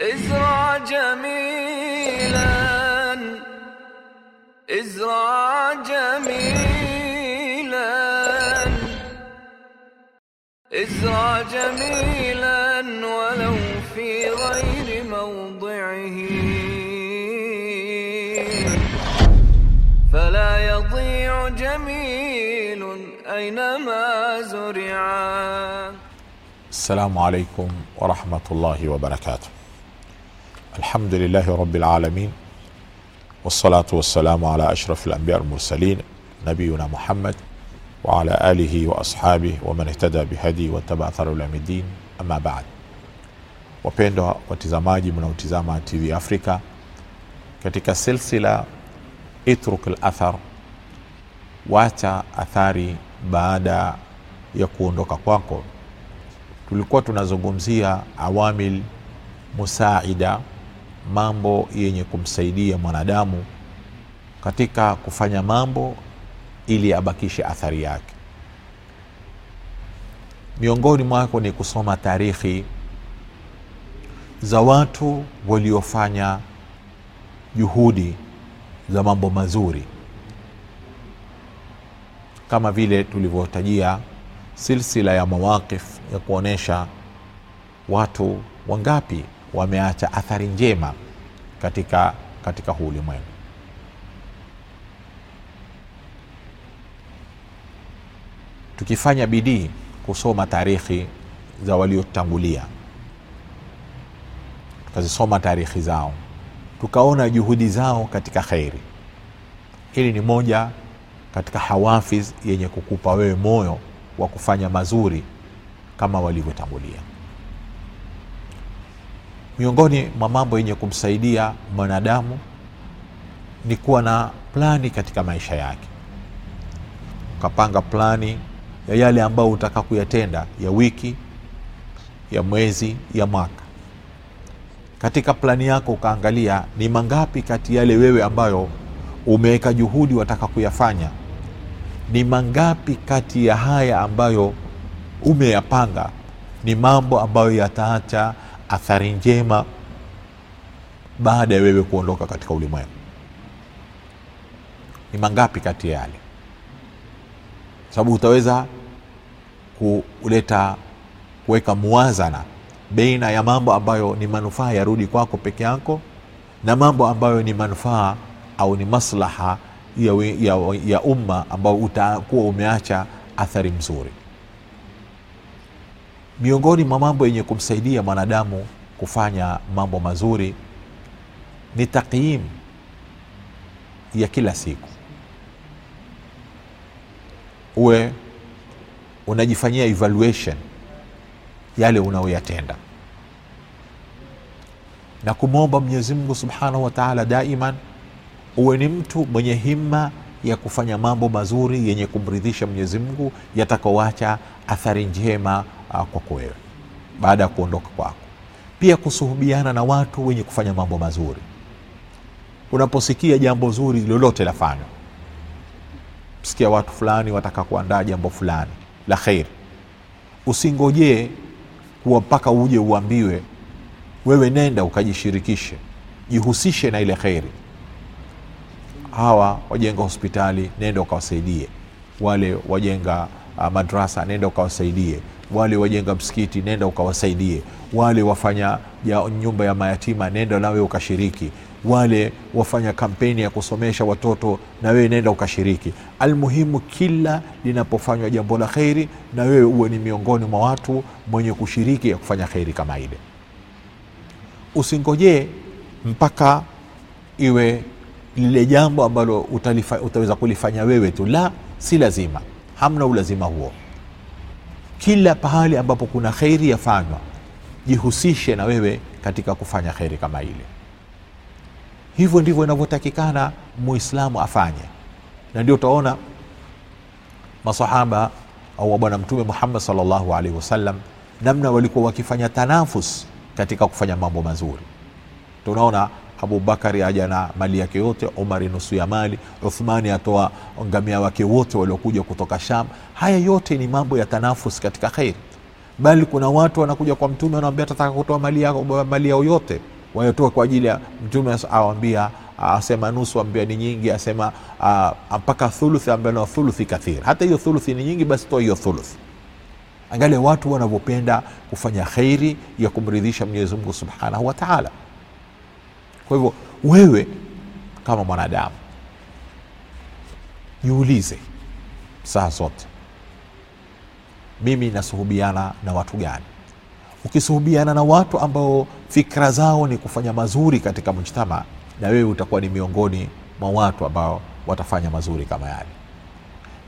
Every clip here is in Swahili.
ازرع جميلا. ازرع جميلا. ازرع جميلا ولو في غير موضعه. فلا يضيع جميل أينما زرعا السلام عليكم ورحمة الله وبركاته. الحمد لله رب العالمين والصلاة والسلام على أشرف الأنبياء المرسلين نبينا محمد وعلى آله وأصحابه ومن اهتدى بهدي واتبع أثر العلم الدين أما بعد وبيندوا وتزاماجي من وتزاما تي في أفريكا كتك سلسلة اترك الأثر واتا أثاري بعد يكون كواكو تلقوتنا tunazungumzia عوامل مساعدة mambo yenye kumsaidia mwanadamu katika kufanya mambo ili abakishe athari yake. Miongoni mwako ni kusoma taarikhi za watu waliofanya juhudi za mambo mazuri. Kama vile tulivyotajia silsila ya mawaqif ya kuonyesha watu wangapi wameacha athari njema katika, katika huu ulimwengu. Tukifanya bidii kusoma tarikhi za waliotangulia tukazisoma tarikhi zao tukaona juhudi zao katika kheri hili ni moja katika hawafiz yenye kukupa wewe moyo wa kufanya mazuri kama walivyotangulia miongoni mwa mambo yenye kumsaidia mwanadamu ni kuwa na plani katika maisha yake. Ukapanga plani ya yale ambayo utaka kuyatenda ya wiki ya mwezi ya mwaka. Katika plani yako ukaangalia ni mangapi kati yale wewe ambayo umeweka juhudi wataka kuyafanya. Ni mangapi kati ya haya ambayo umeyapanga ni mambo ambayo yataacha athari njema baada ya wewe kuondoka katika ulimwengu. Ni mangapi kati ya yale? Sababu utaweza kuleta kuweka muwazana beina ya mambo ambayo ni manufaa yarudi kwako peke yako na mambo ambayo ni manufaa au ni maslaha ya, ya, ya umma ambao utakuwa umeacha athari mzuri miongoni mwa mambo yenye kumsaidia mwanadamu kufanya mambo mazuri ni taqyim ya kila siku. Uwe unajifanyia evaluation yale unaoyatenda na kumwomba mwenyezi mungu subhanahu wa taala daiman uwe ni mtu mwenye himma ya kufanya mambo mazuri yenye kumridhisha mwenyezi mungu yatakaoacha athari njema uh, kwako wewe baada ya kuondoka kwako. Pia kusuhubiana na watu wenye kufanya mambo mazuri. Unaposikia jambo zuri lolote lafanywa. Sikia watu fulani wataka kuandaa jambo fulani. La kheri usingojee kuwa mpaka uje uambiwe wewe nenda ukajishirikishe. Jihusishe na ile kheri hawa wajenga hospitali nenda ukawasaidie. Wale wajenga uh, madrasa nenda ukawasaidie wale wajenga msikiti nenda ukawasaidie. Wale wafanya ya nyumba ya mayatima nenda nawe ukashiriki. Wale wafanya kampeni ya kusomesha watoto na wewe nenda ukashiriki. Almuhimu kila linapofanywa jambo la kheri na wewe uwe ni miongoni mwa watu mwenye kushiriki ya kufanya kheri kama ile. Usingojee mpaka iwe lile jambo ambalo utaweza kulifanya wewe tu. La si lazima. Hamna ulazima huo kila pahali ambapo kuna kheri yafanywa jihusishe na wewe katika kufanya kheri kama ile. Hivyo ndivyo inavyotakikana muislamu afanye. Na ndio utaona masahaba au bwana mtume muhammad salllahu alaihi wasallam namna walikuwa wakifanya tanafus katika kufanya mambo mazuri. Tunaona abubakari aja na mali yake yote umari nusu ya mali uthmani atoa ngamia wake wote waliokuja kutoka sham. Haya yote ni mambo ya tanafus katika kheri bali kuna watu wanakuja kwa mtume wanawambia tataka kutoa mali yao, mali yao yote. Wayotoa kwa ajili ya mtume awambia asema nusu ambia ni nyingi asema ah, mpaka thuluthi ambia na thuluthi kathiri, hata hiyo thuluthi ni nyingi basi toa hiyo thuluthi. Angalia watu wanavyopenda kufanya khairi ya kumridhisha mwenyezi mungu subhanahu wa taala kwa hivyo wewe kama mwanadamu jiulize saa zote mimi nasuhubiana na watu gani? Ukisuhubiana na watu ambao fikra zao ni kufanya mazuri katika mujtama na wewe utakuwa ni miongoni mwa watu ambao watafanya mazuri kama yale.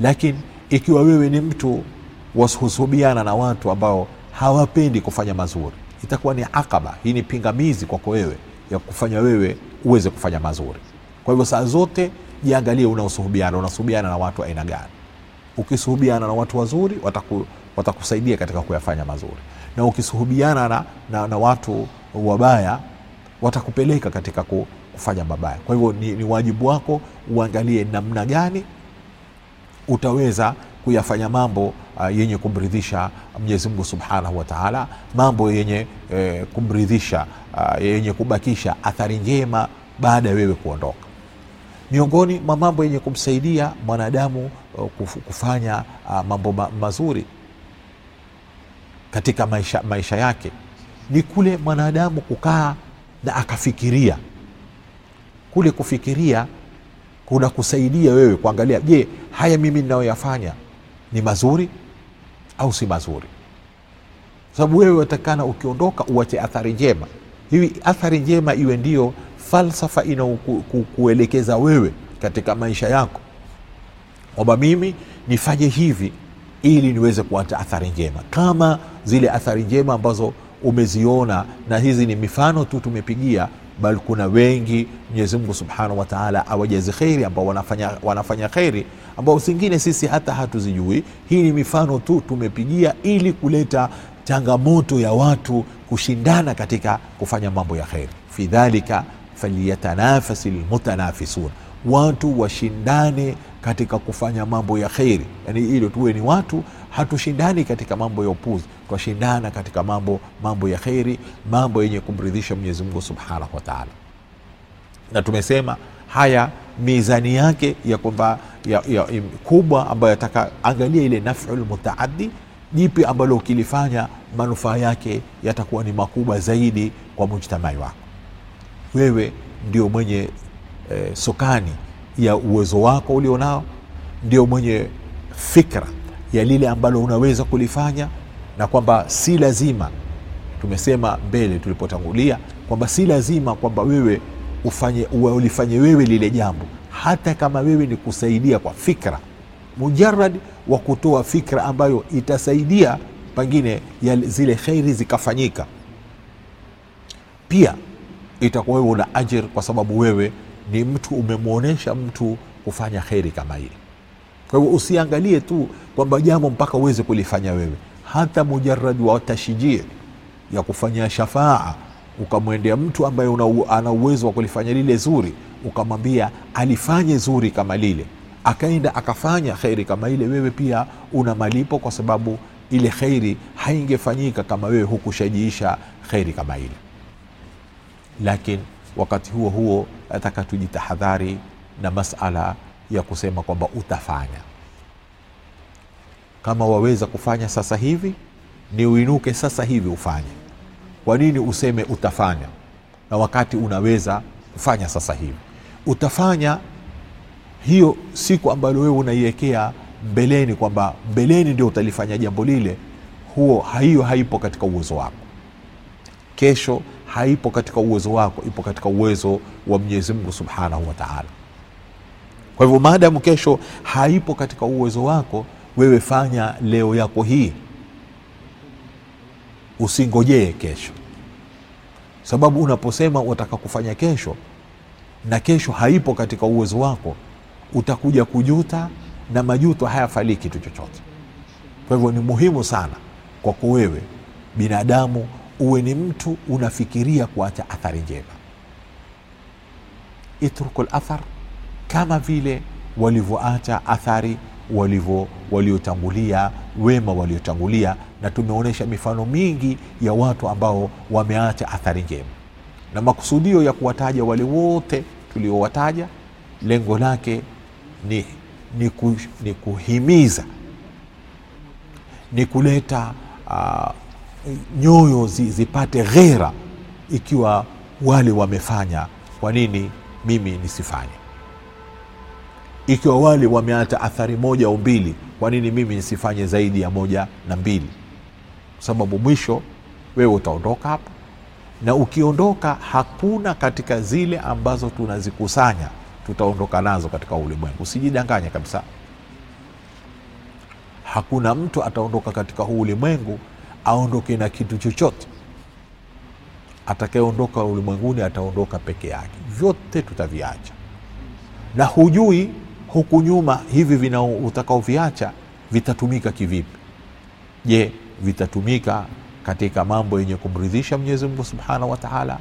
Lakini ikiwa wewe ni mtu wahusubiana na watu ambao hawapendi kufanya mazuri itakuwa ni akaba hii ni pingamizi kwako wewe ya kufanya wewe uweze kufanya mazuri. Kwa hivyo saa zote jiangalie unaosuhubiana unasuhubiana na watu aina gani. Ukisuhubiana na watu wazuri wataku, watakusaidia katika kuyafanya mazuri. Na ukisuhubiana na, na, na watu wabaya watakupeleka katika kufanya mabaya. Kwa hivyo ni, ni wajibu wako uangalie namna gani utaweza kuyafanya mambo uh, yenye kumridhisha mwenyezi mungu subhanahu wa taala mambo yenye eh, kumridhisha uh, yenye kubakisha athari njema baada ya wewe kuondoka. Miongoni mwa mambo yenye kumsaidia mwanadamu uh, kufanya uh, mambo ma, mazuri katika maisha, maisha yake ni kule mwanadamu kukaa na akafikiria. Kule kufikiria kuna kusaidia wewe kuangalia je haya mimi ninayoyafanya ni mazuri au si mazuri. Sababu wewe watakana ukiondoka uache athari njema. Hivi athari njema iwe ndio falsafa inakuelekeza wewe katika maisha yako. Kwamba mimi nifanye hivi ili niweze kuacha athari njema. Kama zile athari njema ambazo umeziona na hizi ni mifano tu tumepigia bali kuna wengi mwenyezi mungu subhanahu wa taala awajazi kheri ambao wanafanya, wanafanya kheri ambao zingine sisi hata hatuzijui. Hii ni mifano tu tumepigia ili kuleta changamoto ya watu kushindana katika kufanya mambo ya kheri fi dhalika falyatanafasi lmutanafisun watu washindane katika kufanya mambo ya kheri. Yani ili tuwe ni watu hatushindani katika mambo ya upuzi. Twashindana katika mambo mambo ya kheri mambo yenye kumridhisha mwenyezi mungu subhanahu wa taala. Na tumesema haya mizani yake ya kwamba ya, ya, kubwa ambayo yataka angalia ile nafu lmutaaddi jipi ambalo ukilifanya manufaa yake yatakuwa ni makubwa zaidi kwa mujtamai wako. Wewe ndio mwenye eh, sokani ya uwezo wako ulionao ndio mwenye fikra ya lile ambalo unaweza kulifanya na kwamba si lazima tumesema mbele tulipotangulia kwamba si lazima kwamba wewe ufanye ulifanye wewe lile jambo. Hata kama wewe ni kusaidia kwa fikra mujarad wa kutoa fikra ambayo itasaidia pengine ya zile kheri zikafanyika pia itakuwa wewe una ajir kwa sababu wewe ni mtu umemwonyesha mtu kufanya kheri kama hili. Kwa hivyo usiangalie tu kwamba jambo mpaka uweze kulifanya wewe. Hata mujaradi wa tashjii ya kufanya shafaa ukamwendea mtu ambaye ana uwezo wa kulifanya lile zuri ukamwambia alifanye zuri kama lile. Akaenda akafanya kheri kama ile wewe pia una malipo kwa sababu ile kheri haingefanyika kama wewe hukushajiisha kheri kama ile. Lakini wakati huo huo nataka tujitahadhari na masala ya kusema kwamba utafanya. Kama waweza kufanya sasa hivi ni uinuke sasa hivi ufanye. Kwa nini useme utafanya? Na wakati unaweza kufanya sasa hivi. Utafanya hiyo siku ambalo wewe unaiwekea mbeleni kwamba mbeleni ndio utalifanya jambo lile huo hiyo haipo katika uwezo wako. Kesho haipo katika uwezo wako ipo katika uwezo wa mwenyezi mungu subhanahu wa taala. Kwa hivyo maadamu kesho haipo katika uwezo wako wewe fanya leo yako hii. Usingojee kesho. Sababu unaposema unataka kufanya kesho na kesho haipo katika uwezo wako utakuja kujuta na majuto hayafalii kitu chochote. Kwa hivyo ni muhimu sana kwako wewe binadamu uwe ni mtu unafikiria kuacha athari njema. Itruku lathar kama vile walivyoacha athari walivyo waliotangulia wema waliotangulia na tumeonyesha mifano mingi ya watu ambao wameacha athari njema. Na makusudio ya kuwataja wale wote tuliowataja lengo lake ni, ni, ku, ni kuhimiza ni kuleta uh, nyoyo zipate ghera ikiwa wale wamefanya kwa nini mimi nisifanye? Ikiwa wale wameata athari moja au mbili kwa nini mimi nisifanye zaidi ya moja na mbili? Kwa sababu mwisho wewe utaondoka hapa na ukiondoka hakuna katika zile ambazo tunazikusanya tutaondoka nazo katika ulimwengu. Usijidanganye kabisa. Hakuna mtu ataondoka katika huu ulimwengu aondoke na kitu chochote. Atakayeondoka ulimwenguni ataondoka peke yake. Vyote tutaviacha. Na hujui huku nyuma hivi vina utakaoviacha vitatumika kivipi. Je vitatumika katika mambo yenye kumridhisha mwenyezi mungu subhanahu wa taala?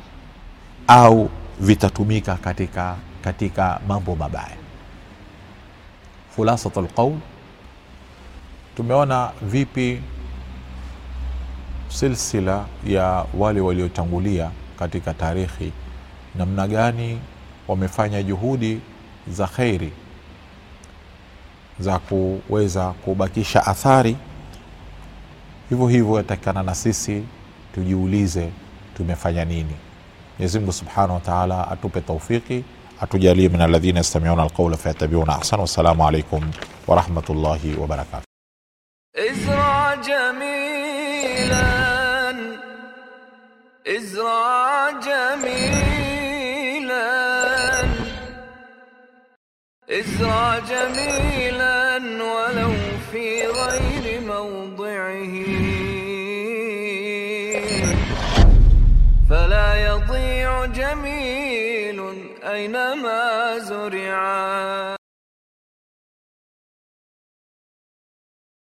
Au vitatumika katika katika mambo mabaya? Khulasat lqaul tumeona vipi silsila ya wale waliotangulia katika tarikhi, namna gani wamefanya juhudi za kheri za kuweza kubakisha athari. Hivyo hivyo yatakikana na sisi tujiulize, tumefanya nini? Mwenyezi Mungu subhanahu wa atupe taufiki, atujalie min alladhina yastamiuna alqaula fayatabiuna ahsan Wassalamu alaikum warahmatullahi wabarakatuh. ازرع جميلا. ازرع جميلا ولو في غير موضعه. فلا يضيع جميل أينما زرعا